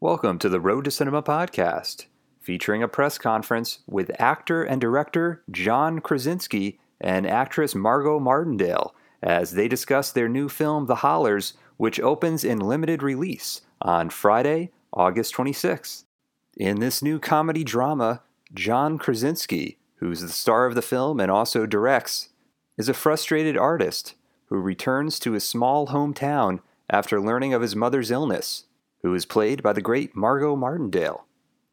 Welcome to the Road to Cinema podcast, featuring a press conference with actor and director John Krasinski and actress Margo Martindale as they discuss their new film, The Hollars, which opens in limited release on Friday, August 26th. In this new comedy drama, John Krasinski, who's the star of the film and also directs, is a frustrated artist who returns to his small hometown after learning of his mother's illness who is played by the great Margo Martindale.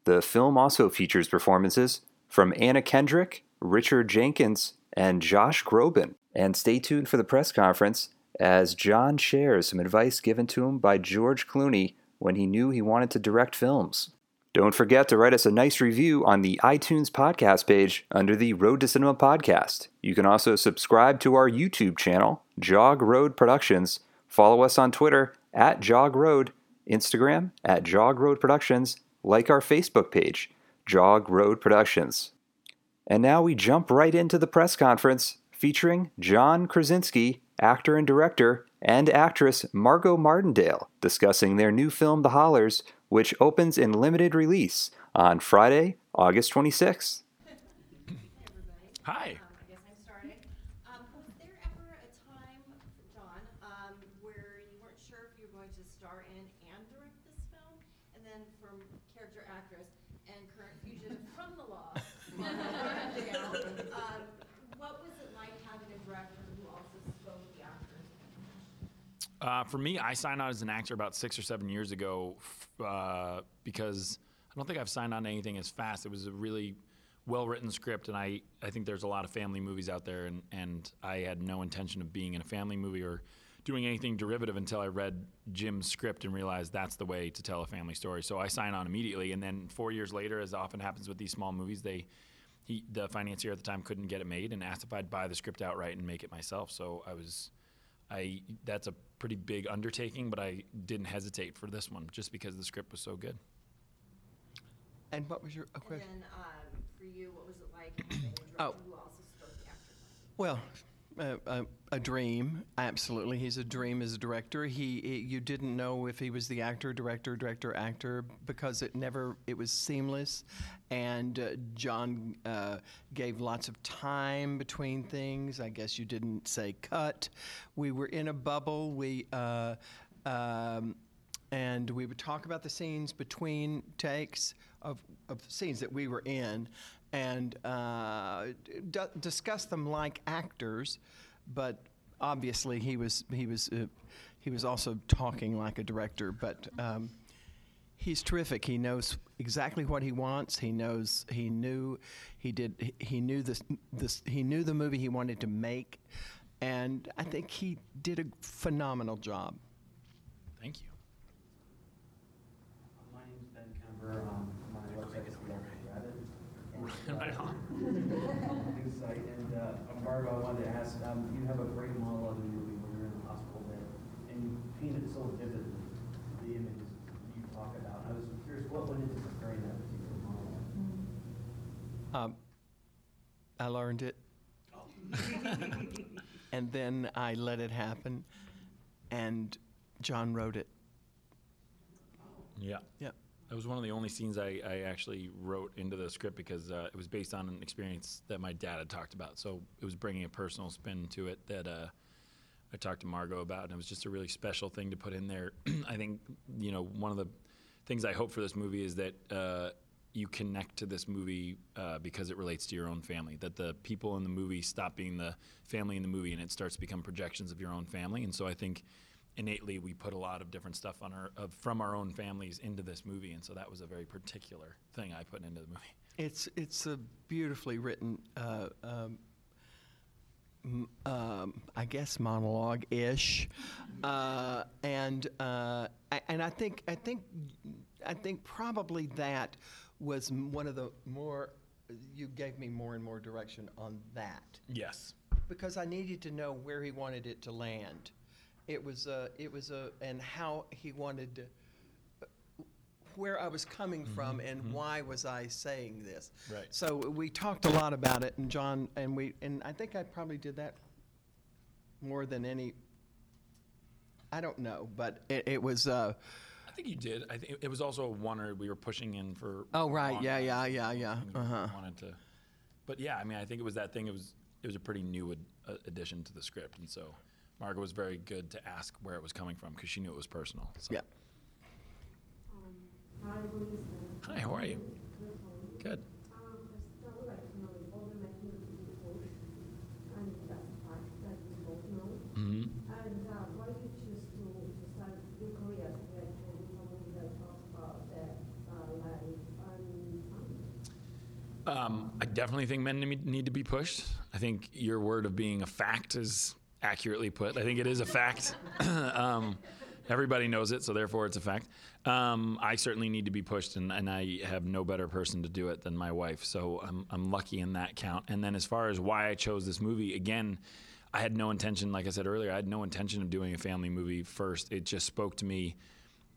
The film also features performances from Anna Kendrick, Richard Jenkins, and Josh Groban. And stay tuned for the press conference as John shares some advice given to him by George Clooney when he knew he wanted to direct films. Don't forget to write us a nice review on the iTunes podcast page under the Road to Cinema podcast. You can also subscribe to our YouTube channel, Jog Road Productions. Follow us on Twitter at Jog Road Instagram at Jog Road Productions, like our Facebook page, Jog Road Productions. And now we jump right into the press conference featuring John Krasinski, actor and director, and actress Margo Martindale discussing their new film, The Hollars, which opens in limited release on Friday, August 26th. Hi. Uh, for me, I signed on as an actor about six or seven years ago uh, because I don't think I've signed on to anything as fast. It was a really well written script, and I, I think there's a lot of family movies out there, and, and I had no intention of being in a family movie or doing anything derivative until I read Jim's script and realized that's the way to tell a family story. So I signed on immediately, and then four years later, as often happens with these small movies, they he, the financier at the time couldn't get it made and asked if I'd buy the script outright and make it myself. So I was I that's a pretty big undertaking, but I didn't hesitate for this one just because the script was so good. And what was your uh, question? And then um, for you, what was it like? oh. Well, uh, a dream, absolutely. He's a dream as a director. He, it, you didn't know if he was the actor, director, director, actor because it never, it was seamless. And uh, John uh, gave lots of time between things. I guess you didn't say cut. We were in a bubble. We, uh, um, and we would talk about the scenes between takes of, of scenes that we were in and uh, d- discuss them like actors, but obviously he was he was uh, he was also talking like a director. But um, he's terrific. He knows exactly what he wants. He knows he knew he did he knew this this he knew the movie he wanted to make, and I think he did a phenomenal job. Thank you. My name's Ben Kemper. Um, right on. New site, and uh, Margo, I wanted to ask, um, you have a great monologue in the movie when you're in the hospital bed, and you paint it so vividly, the images you talk about. I was curious, what went into preparing that particular monologue? Um, I learned it. and then I let it happen, and John wrote it. Yeah. Yeah. It was one of the only scenes I, I actually wrote into the script because uh, it was based on an experience that my dad had talked about. So it was bringing a personal spin to it that uh, I talked to Margo about, and it was just a really special thing to put in there. I think you know one of the things I hope for this movie is that uh, you connect to this movie uh, because it relates to your own family. That the people in the movie stop being the family in the movie, and it starts to become projections of your own family. And so I think innately we put a lot of different stuff on our of, from our own families into this movie, and so that was a very particular thing I put into the movie. It's it's a beautifully written. Uh, um, um, I guess monologue ish, uh, and uh, I, and I think I think I think probably that was one of the more you gave me more and more direction on that. Yes, because I needed to know where he wanted it to land. It was a, it was a, and how he wanted to, where I was coming mm-hmm, from and mm-hmm. why was I saying this. Right. So we talked a lot about it, and John and we and I think I probably did that more than any. I don't know, but it, it was. Uh, think you did. I think it was also one or we were pushing in for. Oh, right. Yeah, yeah, yeah, yeah. Uh-huh. Wanted to, but yeah, I mean, I think it was that thing. It was it was a pretty new ad, uh, addition to the script, and so Margo was very good to ask where it was coming from because she knew it was personal. So. Yeah. Hi, Louise. How are you? Good. Um, I still like to know the older making of the push, and that's the part that we both know. hmm And uh, why did you choose to to start your career as a director with a movie that talks about that uh, life and family? Um, I definitely think men need need to be pushed. I think your word of being a fact is accurately put. I think it is a fact. um, everybody knows it, so therefore it's a fact. Um, I certainly need to be pushed, and, and I have no better person to do it than my wife. So I'm, I'm lucky in that count. And then as far as why I chose this movie, again, I had no intention, like I said earlier, I had no intention of doing a family movie first. It just spoke to me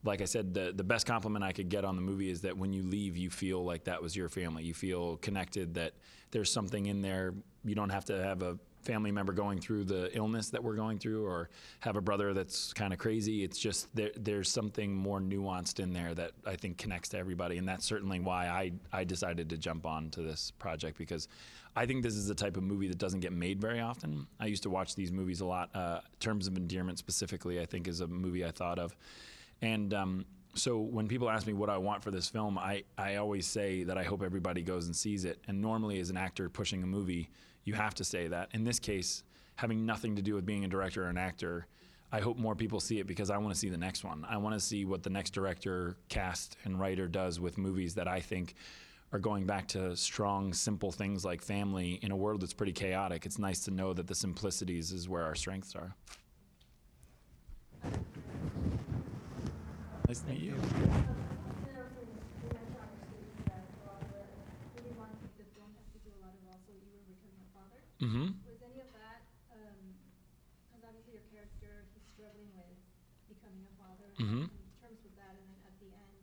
like I said, the the best compliment I could get on the movie is that when you leave, you feel like that was your family. You feel connected. That there's something in there. You don't have to have a family member going through the illness that we're going through, or have a brother that's kind of crazy. It's just there, there's something more nuanced in there that I think connects to everybody, and that's certainly why I I decided to jump on to this project because I think this is the type of movie that doesn't get made very often. I used to watch these movies a lot. Uh, Terms of Endearment specifically, I think is a movie I thought of. And um, so when people ask me what I want for this film, I, I always say that I hope everybody goes and sees it. And normally, as an actor pushing a movie, you have to say that. In this case, having nothing to do with being a director or an actor, I hope more people see it because I want to see the next one. I want to see what the next director, cast, and writer does with movies that I think are going back to strong, simple things like family in a world that's pretty chaotic. It's nice to know that the simplicities is where our strengths are. Nice to meet you. Mm-hmm. Was any of that, because obviously your character, he's struggling with becoming a father Mhm. and in terms with that, and then at the end,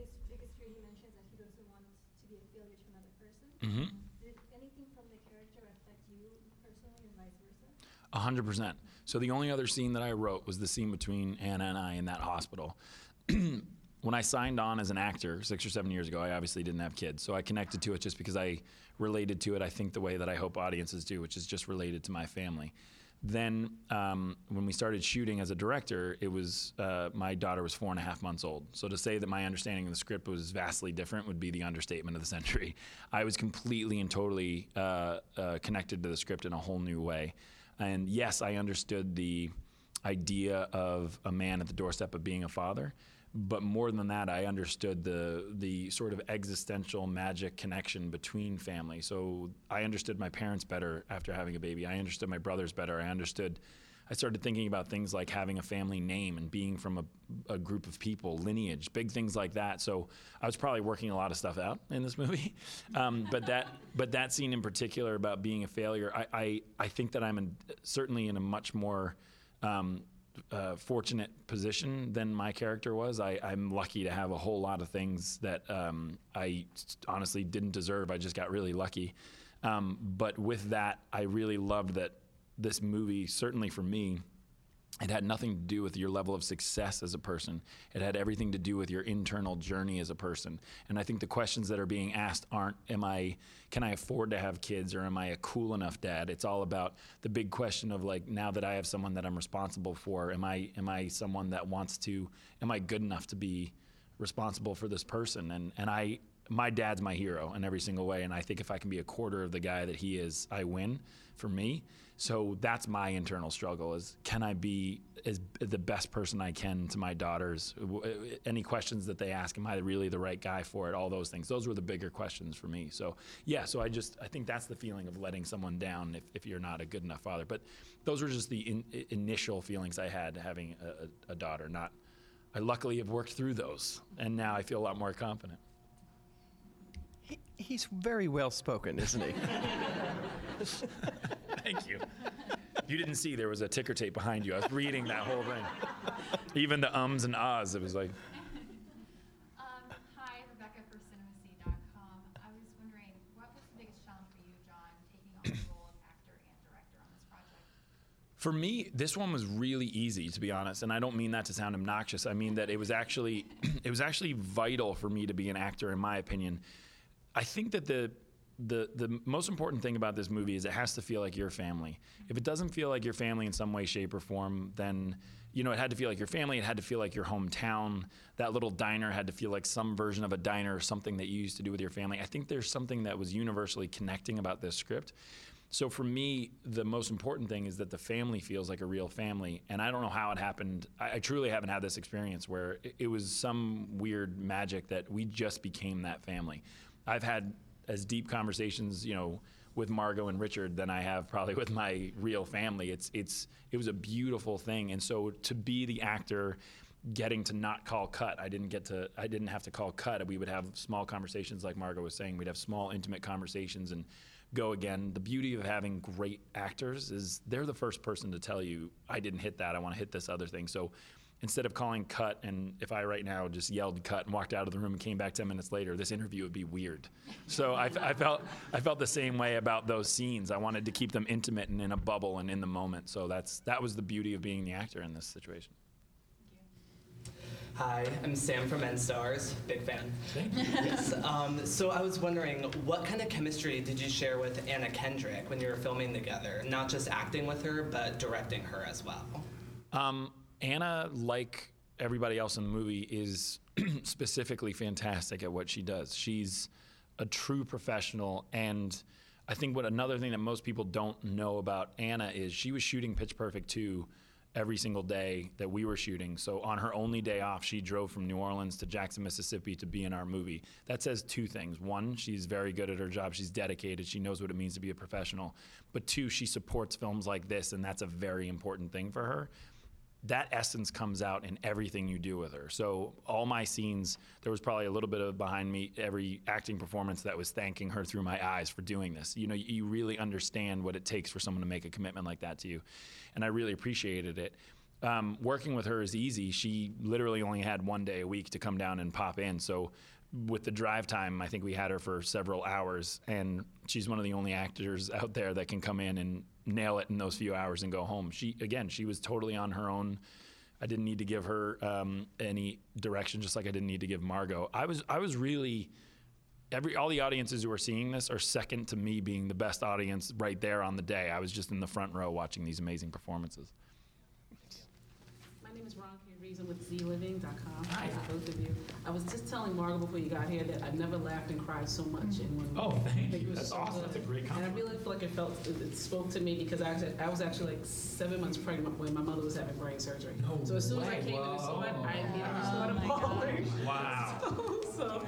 his biggest fear, he mentions that he doesn't want to be a failure to another person. Mm-hmm. Did anything from the character affect you personally and vice versa? A hundred percent. So the only other scene that I wrote was the scene between Anna and I in that hospital. when I signed on as an actor six or seven years ago, I obviously didn't have kids, so I connected to it just because I related to it. I think the way that I hope audiences do, which is just related to my family. Then, um, when we started shooting as a director, it was uh, my daughter was four and a half months old. So to say that my understanding of the script was vastly different would be the understatement of the century. I was completely and totally uh, uh, connected to the script in a whole new way. And yes, I understood the idea of a man at the doorstep of being a father. But more than that, I understood the the sort of existential magic connection between family. So I understood my parents better after having a baby. I understood my brothers better. I understood. I started thinking about things like having a family name and being from a, a group of people, lineage, big things like that. So I was probably working a lot of stuff out in this movie. Um, but that but that scene in particular about being a failure, I I, I think that I'm in, certainly in a much more um, uh, fortunate position than my character was. I, I'm lucky to have a whole lot of things that um, I honestly didn't deserve. I just got really lucky. Um, but with that, I really loved that this movie, certainly for me, it had nothing to do with your level of success as a person. It had everything to do with your internal journey as a person. And I think the questions that are being asked aren't am I can I afford to have kids or am I a cool enough dad? It's all about the big question of like now that I have someone that I'm responsible for, am I am I someone that wants to am I good enough to be responsible for this person? And and I my dad's my hero in every single way and I think if I can be a quarter of the guy that he is, I win for me. So that's my internal struggle is can I be as the best person I can to my daughters? Uh, any questions that they ask, am I really the right guy for it? All those things. Those were the bigger questions for me. So yeah, so I just I think that's the feeling of letting someone down if, if you're not a good enough father. But those were just the in, initial feelings I had having a, a, a daughter. Not I luckily have worked through those, and now I feel a lot more confident. He, he's very well spoken, isn't he? Thank you. You didn't see there was a ticker tape behind you. I was reading that whole thing. Even the ums and ahs, it was like, Um, hi, Rebecca for. I was wondering, what was the biggest challenge for you, John, taking on the role of actor and director on this project? For me, this one was really easy, to be honest, and I don't mean that to sound obnoxious. I mean that it was actually, it was actually vital for me to be an actor, in my opinion. I think that the the the most important thing about this movie is it has to feel like your family. If it doesn't feel like your family in some way, shape, or form, then you know it had to feel like your family. It had to feel like your hometown. That little diner had to feel like some version of a diner, or something that you used to do with your family. I think there's something that was universally connecting about this script. So for me, the most important thing is that the family feels like a real family. And I don't know how it happened. I, I truly haven't had this experience where it, it was some weird magic that we just became that family. I've had as deep conversations, you know, with Margo and Richard than I have probably with my real family. It's it's it was a beautiful thing, and so to be the actor getting to not call cut i didn't get to i didn't have to call cut. We would have small conversations like margo was saying. We'd have small intimate conversations and go again. The beauty of having great actors is they're the first person to tell you i didn't hit that. I want to hit this other thing. So instead of calling cut and if I right now just yelled cut and walked out of the room and came back 10 minutes later, this interview would be weird. So I, I, felt I felt the same way about those scenes. I wanted to keep them intimate and in a bubble and in the moment. So that's that was the beauty of being the actor in this situation. Hi, I'm Sam from NSTARS. Big fan. Thank you. yes. Um, so I was wondering, what kind of chemistry did you share with Anna Kendrick when you were filming together? Not just acting with her, but directing her as well. Um, Anna, like everybody else in the movie, is specifically fantastic at what she does. She's a true professional, and I think what another thing that most people don't know about Anna is she was shooting Pitch Perfect 2 every single day that we were shooting. So on her only day off, she drove from New Orleans to Jackson, Mississippi to be in our movie. That says two things. One, she's very good at her job. She's dedicated. She knows what it means to be a professional. But two, she supports films like this, and that's a very important thing for her that essence comes out in everything you do with her. So all my scenes, there was probably a little bit of behind me every acting performance that was thanking her through my eyes for doing this. You know, you really understand what it takes for someone to make a commitment like that to you, and I really appreciated it. Um, working with her is easy. She literally only had one day a week to come down and pop in. So with the drive time, I think we had her for several hours, and she's one of the only actors out there that can come in and nail it in those few hours and go home. She again, she was totally on her own. I didn't need to give her um, any direction, just like I didn't need to give Margo. I was I was really every all the audiences who are seeing this are second to me being the best audience right there on the day. I was just in the front row watching these amazing performances. My name is Ron K Reason with zliving.com. Hi. both of you. I was just telling Margo before you got here that I've never laughed and cried so much in one. movie. thank you. That's so awesome. good. That's a great And I compliment. really feel like it felt, it it spoke to me because I actually, I was actually like seven months pregnant when my mother was having brain surgery. No So as soon as I way. came in and saw it, I immediately Oh started my bawling. Wow. So,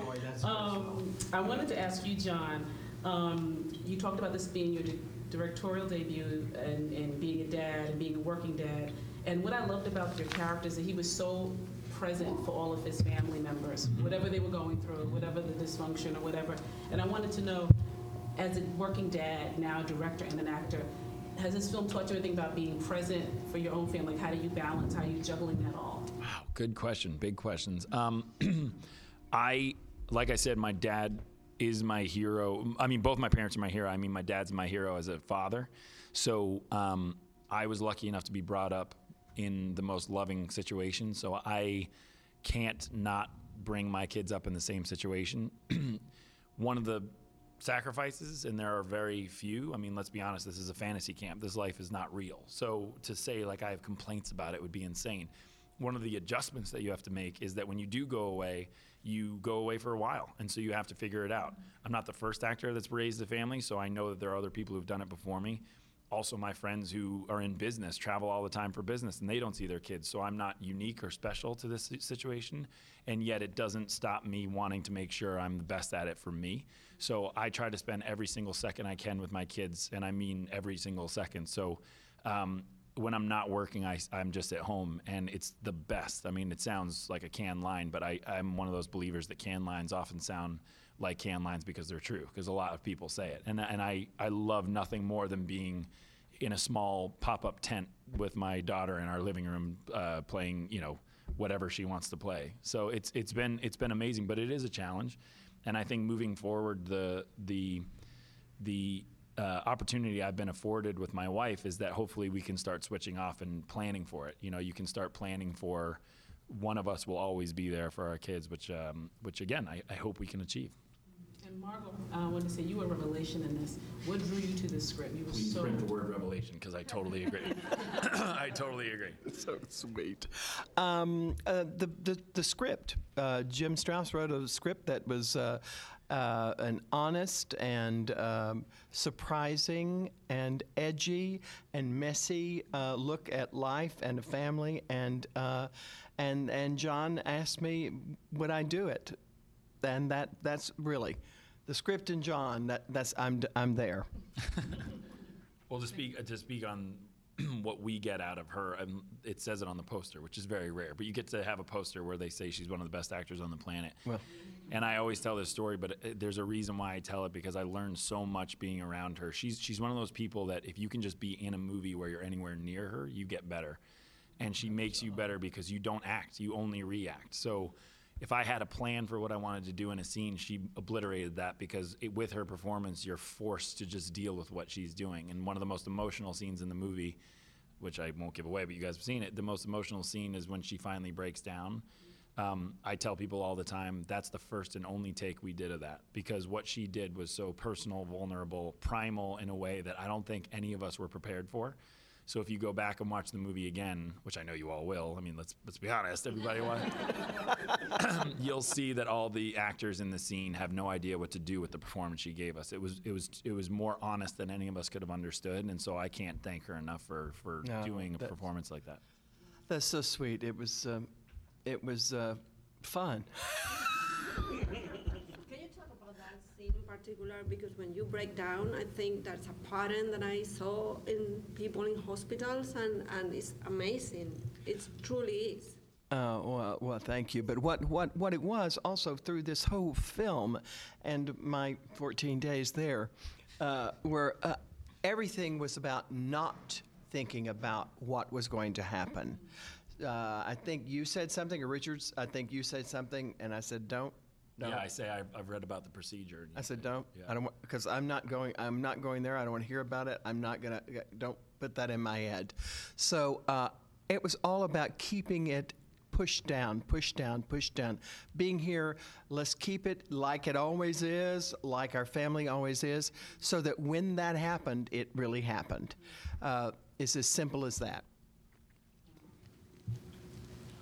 um, I wanted to ask you, John, um, you talked about this being your di- directorial debut and, and being a dad and being a working dad. And what I loved about your character is that he was so present for all of his family members, whatever they were going through, whatever the dysfunction or whatever. And I wanted to know, as a working dad, now a director and an actor, has this film taught you anything about being present for your own family? Like, how do you balance? How are you juggling that all? Wow, good question. Big questions. Um, I, like I said, my dad is my hero. I mean, both my parents are my hero. I mean, my dad's my hero as a father. So um, I was lucky enough to be brought up in the most loving situation. So I can't not bring my kids up in the same situation. One of the sacrifices, and there are very few. I mean, let's be honest, this is a fantasy camp. This life is not real. So to say, like, I have complaints about it would be insane. One of the adjustments that you have to make is that when you do go away, you go away for a while. And so you have to figure it out. I'm not the first actor that's raised a family, so I know that there are other people who've done it before me. Also, my friends who are in business travel all the time for business and they don't see their kids. So I'm not unique or special to this situation. And yet it doesn't stop me wanting to make sure I'm the best at it for me. So I try to spend every single second I can with my kids, and I mean every single second. So um, when I'm not working, I, am just at home, and it's the best. I mean, it sounds like a canned line, but I, I'm one of those believers that canned lines often sound like canned lines because they're true, because a lot of people say it. And, and I, I love nothing more than being in a small pop-up tent with my daughter in our living room uh, playing, you know, whatever she wants to play. So it's it's been it's been amazing, but it is a challenge. And I think moving forward, the the the uh, opportunity I've been afforded with my wife is that hopefully we can start switching off and planning for it. You know, you can start planning for one of us will always be there for our kids, which um, which again I, I hope we can achieve. And Margo, I wanted to say you were a revelation in this. What drew you to this script? You were Please so. print the word revelation because I totally agree. I totally agree. so sweet. Um, uh, the, the the script. Uh, Jim Strouse wrote a script that was uh, uh, an honest and um, surprising and edgy and messy uh, look at life and a family. And uh, and and John asked me, would I do it? And that that's really. The script and John, that, that's I'm, I'm there. Well, to speak uh, to speak on what we get out of her, and it says it on the poster, which is very rare. But you get to have a poster where they say she's one of the best actors on the planet. Well. and I always tell this story, but uh, there's a reason why I tell it because I learned so much being around her. She's she's one of those people that if you can just be in a movie where you're anywhere near her, you get better, and she makes you better because you don't act, you only react. So if I had a plan for what I wanted to do in a scene, she obliterated that because it, with her performance, you're forced to just deal with what she's doing. And one of the most emotional scenes in the movie, which I won't give away, but you guys have seen it, the most emotional scene is when she finally breaks down. Um, I tell people all the time that's the first and only take we did of that because what she did was so personal, vulnerable, primal in a way that I don't think any of us were prepared for. So if you go back and watch the movie again, which I know you all will, I mean, let's let's be honest, everybody will. you'll see that all the actors in the scene have no idea what to do with the performance she gave us. It was it was it was more honest than any of us could have understood, and so I can't thank her enough for for No, doing a performance like that. That's so sweet. It was, um, it was uh, fun. particular? Because when you break down, I think that's a pattern that I saw in people in hospitals, and, and it's amazing. It truly is. Uh, well, well, thank you. But what, what, what it was also through this whole film and my 14 days there, uh, where uh, everything was about not thinking about what was going to happen. Uh, I think you said something, or Richards, I think you said something, and I said, don't. Don't. Yeah, I say I, I've read about the procedure. and I you said, don't. Yeah. I don't want because I'm not going. I'm not going there. I don't want to hear about it. I'm not gonna. Don't put that in my head. So uh, it was all about keeping it pushed down, pushed down, pushed down. Being here, let's keep it like it always is, like our family always is, so that when that happened, it really happened. Uh, it's as simple as that.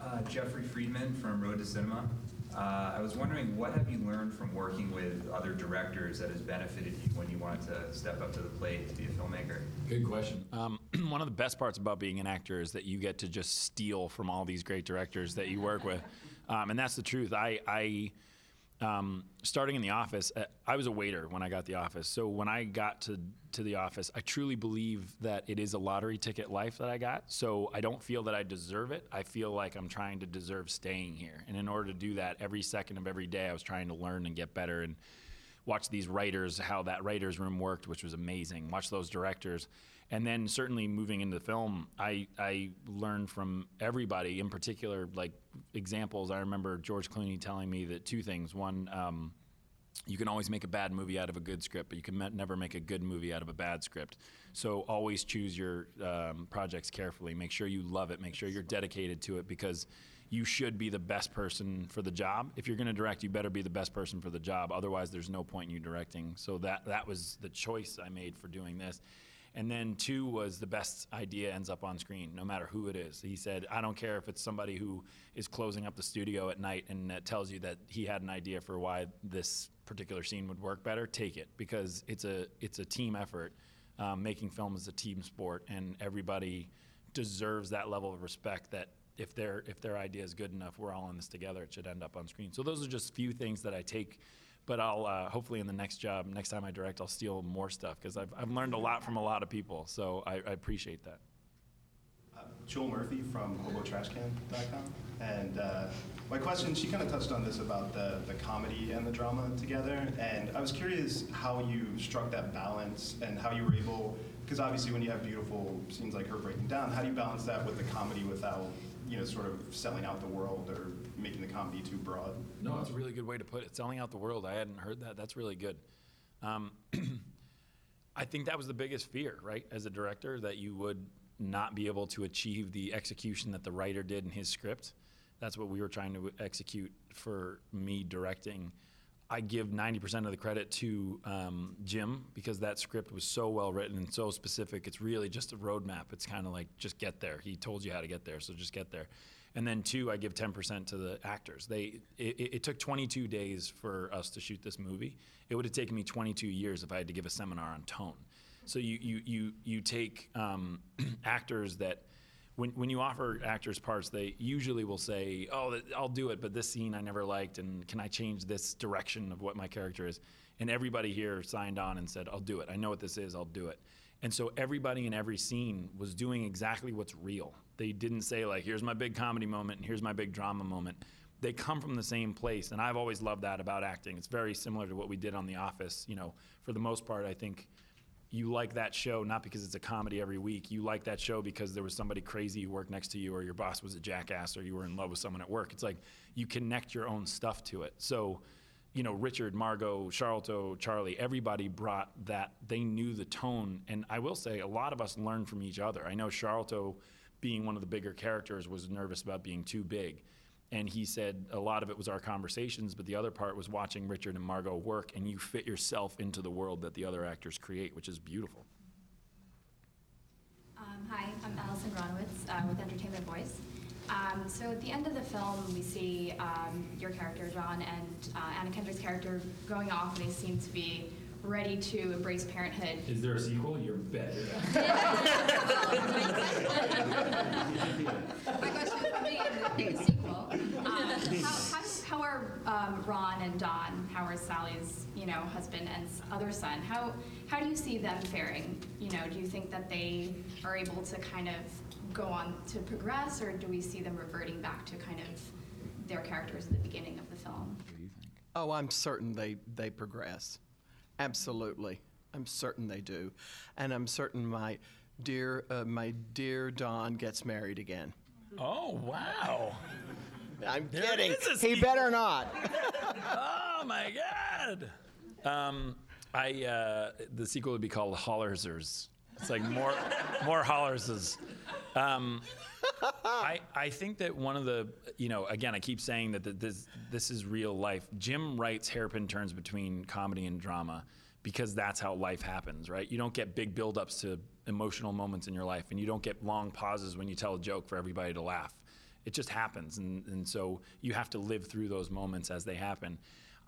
Uh, Jeffrey Friedman from Road to Cinema. Uh, I was wondering, what have you learned from working with other directors that has benefited you when you wanted to step up to the plate to be a filmmaker? Good question. Um, one of the best parts about being an actor is that you get to just steal from all these great directors that you work with, um, and that's the truth. I, I um, starting in the office, uh, I was a waiter when I got the office. So when I got to to the office, I truly believe that it is a lottery ticket life that I got. So I don't feel that I deserve it. I feel like I'm trying to deserve staying here. And in order to do that, every second of every day, I was trying to learn and get better and watch these writers, how that writers' room worked, which was amazing. Watch those directors. And then certainly moving into the film, I, I learned from everybody, in particular, like examples. I remember George Clooney telling me that two things. One, um, you can always make a bad movie out of a good script, but you can never make a good movie out of a bad script. So always choose your um, projects carefully. Make sure you love it. Make sure you're dedicated to it because you should be the best person for the job. If you're going to direct, you better be the best person for the job. Otherwise, there's no point in you directing. So that that was the choice I made for doing this. And then two was the best idea ends up on screen, no matter who it is. He said, I don't care if it's somebody who is closing up the studio at night and tells you that he had an idea for why this particular scene would work better. Take it because it's a it's a team effort. Um, making film is a team sport, and everybody deserves that level of respect. That if their if their idea is good enough, we're all in this together. It should end up on screen. So those are just few things that I take but I'll uh, hopefully in the next job, next time I direct, I'll steal more stuff because I've, I've learned a lot from a lot of people. So I, I appreciate that. Uh, Joel Murphy from HoboTrashCan.com. And uh, my question, she kind of touched on this about the, the comedy and the drama together. And I was curious how you struck that balance and how you were able, because obviously when you have beautiful scenes like her breaking down, how do you balance that with the comedy without, you know, sort of selling out the world or making the comedy too broad? No, that's a really good way to put it. Selling out the world. I hadn't heard that. That's really good. Um, I think that was the biggest fear, right? As a director, that you would not be able to achieve the execution that the writer did in his script. That's what we were trying to execute for me directing. I give 90% of the credit to um, Jim because that script was so well written and so specific. It's really just a roadmap. It's kind of like just get there. He told you how to get there, so just get there. And then two, I give 10% to the actors. They it, it took 22 days for us to shoot this movie. It would have taken me 22 years if I had to give a seminar on tone. So you you you you take um, actors that when, when you offer actors parts, they usually will say, "Oh, I'll do it," but this scene I never liked, and can I change this direction of what my character is? And everybody here signed on and said, "I'll do it. I know what this is. I'll do it." And so everybody in every scene was doing exactly what's real. They didn't say like, "Here's my big comedy moment," and "Here's my big drama moment." They come from the same place, and I've always loved that about acting. It's very similar to what we did on The Office. You know, for the most part, I think you like that show not because it's a comedy every week. You like that show because there was somebody crazy who worked next to you, or your boss was a jackass, or you were in love with someone at work. It's like you connect your own stuff to it. So, you know, Richard, Margo, Charlton, Charlie, everybody brought that. They knew the tone, and I will say a lot of us learned from each other. I know Charlton, being one of the bigger characters, was nervous about being too big and he said a lot of it was our conversations, but the other part was watching Richard and Margo work, and you fit yourself into the world that the other actors create, which is beautiful. Um, hi, I'm Allison Ronowitz uh, with Entertainment Voice. Um, so at the end of the film, we see um, your character, John, and uh, Anna Kendrick's character going off, and they seem to be ready to embrace parenthood. Is there a sequel? You're bet. My question for me is the sequel. Um, how, how, how are um, Ron and Don, how are Sally's, you know, husband and other son? How how do you see them faring? You know, do you think that they are able to kind of go on to progress, or do we see them reverting back to kind of their characters at the beginning of the film? What do you think? Oh, I'm certain they, they progress. Absolutely. I'm certain they do. And I'm certain my dear, uh, my dear Don gets married again. Oh wow! I'm There kidding. is a He better not. oh my god! Um, I uh, the sequel would be called Hollersers. It's like more more Hollerses. Um, I I think that one of the you know again I keep saying that th- this this is real life. Jim writes hairpin turns between comedy and drama because that's how life happens, right? You don't get big buildups to emotional moments in your life, and you don't get long pauses when you tell a joke for everybody to laugh. It just happens, and, and so you have to live through those moments as they happen.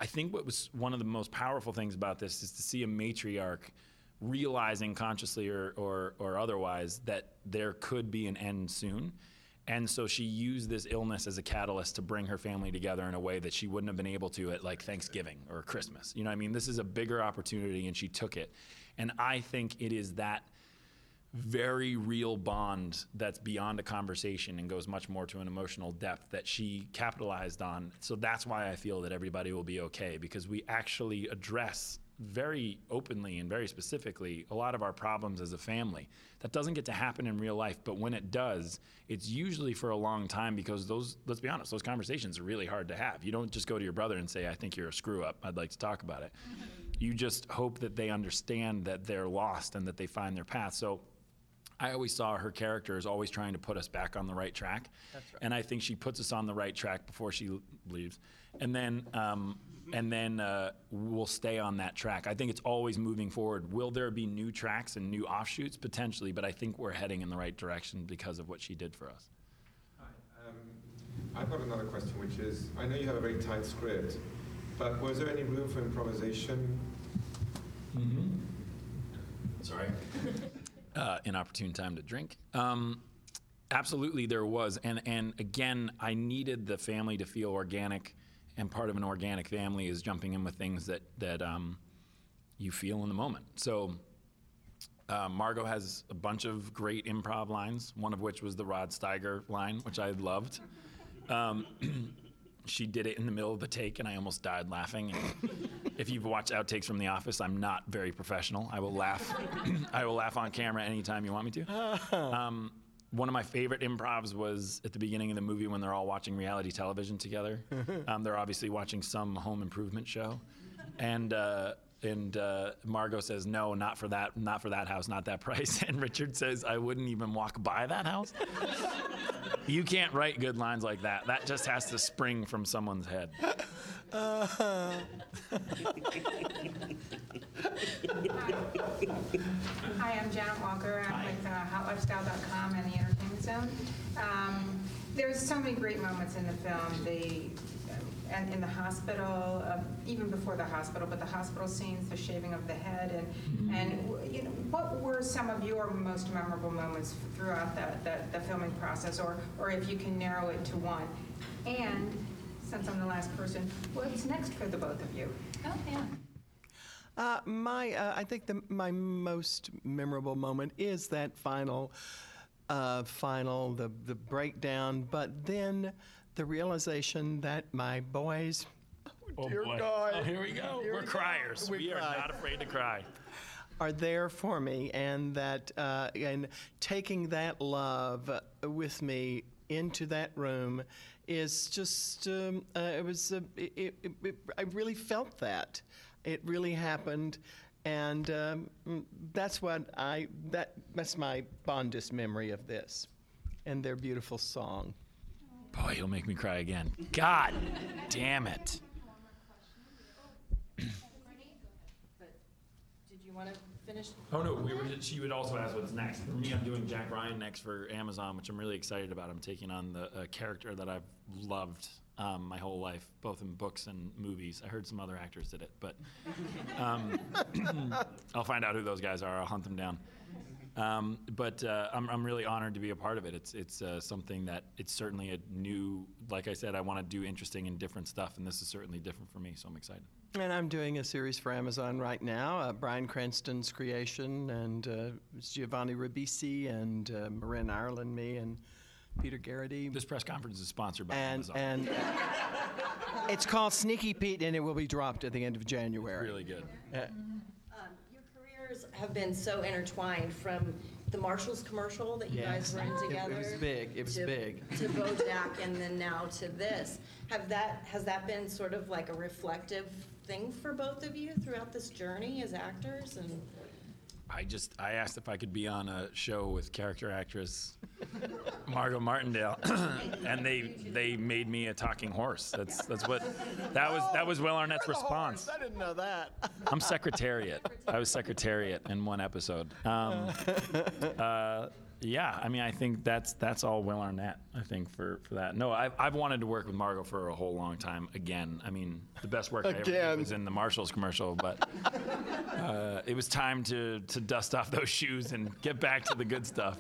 I think what was one of the most powerful things about this is to see a matriarch realizing consciously or, or, or otherwise that there could be an end soon. And so she used this illness as a catalyst to bring her family together in a way that she wouldn't have been able to at like Thanksgiving or Christmas. You know I mean? This is a bigger opportunity and she took it. And I think it is that very real bond that's beyond a conversation and goes much more to an emotional depth that she capitalized on. So that's why I feel that everybody will be okay because we actually address very openly and very specifically a lot of our problems as a family. That doesn't get to happen in real life, but when it does, it's usually for a long time because those, let's be honest, those conversations are really hard to have. You don't just go to your brother and say, I think you're a screw up. I'd like to talk about it. You just hope that they understand that they're lost and that they find their path. So I always saw her character as always trying to put us back on the right track. That's right. And I think she puts us on the right track before she leaves. And then, um, and then uh, we'll stay on that track. I think it's always moving forward. Will there be new tracks and new offshoots? Potentially, but I think we're heading in the right direction because of what she did for us. Um, I've got another question, which is, I know you have a very tight script, but was there any room for improvisation? Mm-hmm. Sorry. uh, inopportune time to drink. Um, absolutely, there was, and and again, I needed the family to feel organic, and part of an organic family is jumping in with things that that um, you feel in the moment. So. Uh, Margo has a bunch of great improv lines, one of which was the Rod Steiger line, which I loved. Um, she did it in the middle of the take, and I almost died laughing. If you've watched outtakes from The Office, I'm not very professional. I will laugh. I will laugh on camera anytime you want me to. Um, one of my favorite improvs was at the beginning of the movie when they're all watching reality television together. Um, they're obviously watching some home improvement show, and uh, and uh, Margo says, "No, not for that, not for that house, not that price." And Richard says, "I wouldn't even walk by that house." You can't write good lines like that. That just has to spring from someone's head. Hi, I'm Janet Walker. I'm with uh, HotLifestyle.com and the Entertainment Zone. Um, there's so many great moments in the film. The and in the hospital, uh, even before the hospital, but the hospital scenes, the shaving of the head, and and you know, what were some of your most memorable moments throughout the, the, the filming process, or or if you can narrow it to one? And since I'm the last person, what's next for the both of you? Oh, yeah. Uh, my, uh, I think the, my most memorable moment is that final, uh, final, the the breakdown, but then the realization that my boys, Oh dear boy. God, Oh, here we go. Here We're we go. criers. We We, are not afraid to cry. are there for me, and that uh, and taking that love with me into that room is just um, uh, it was uh, it, it, it, I really felt that it really happened. And um, that's what I that that's my fondest memory of this, and their beautiful song. Boy, you'll make me cry again. God damn it. Did you want to finish? Oh no, we were. She would also ask what's next. For me, I'm doing Jack Ryan next for Amazon, which I'm really excited about. I'm taking on the character that I've loved um, my whole life, both in books and movies. I heard some other actors did it, but um, I'll find out who those guys are. I'll hunt them down. Um, but uh, I'm, I'm really honored to be a part of it. It's it's uh, something that it's certainly a new. Like I said, I want to do interesting and different stuff, and this is certainly different for me. So I'm excited. And I'm doing a series for Amazon right now, uh, Bryan Cranston's creation, and uh, Giovanni Ribisi and uh, Marin Ireland, me, and Peter Gerety. This press conference is sponsored by and, Amazon. And it's called Sneaky Pete, and it will be dropped at the end of January. Really good. Uh, Um, your careers have been so intertwined from the Marshalls commercial that you guys ran It- it together. was big. It was to- big. To BoJack, and then now to this. Have that has that been sort of like a reflective thing for both of you throughout this journey as actors? And I just I asked if I could be on a show with character actress Margo Martindale, and they they made me a talking horse. That's that's what that was that was Will Arnett's response. I didn't know that. I'm secretariat. I was secretariat in one episode. Um, uh, yeah, I mean, I think that's that's all Will Arnett. I think for, for that. No, I've, I've wanted to work with Margo for a whole long time. Again, I mean, the best work I ever did was in the Marshalls commercial, but uh, it was time to to dust off those shoes and get back to the good stuff.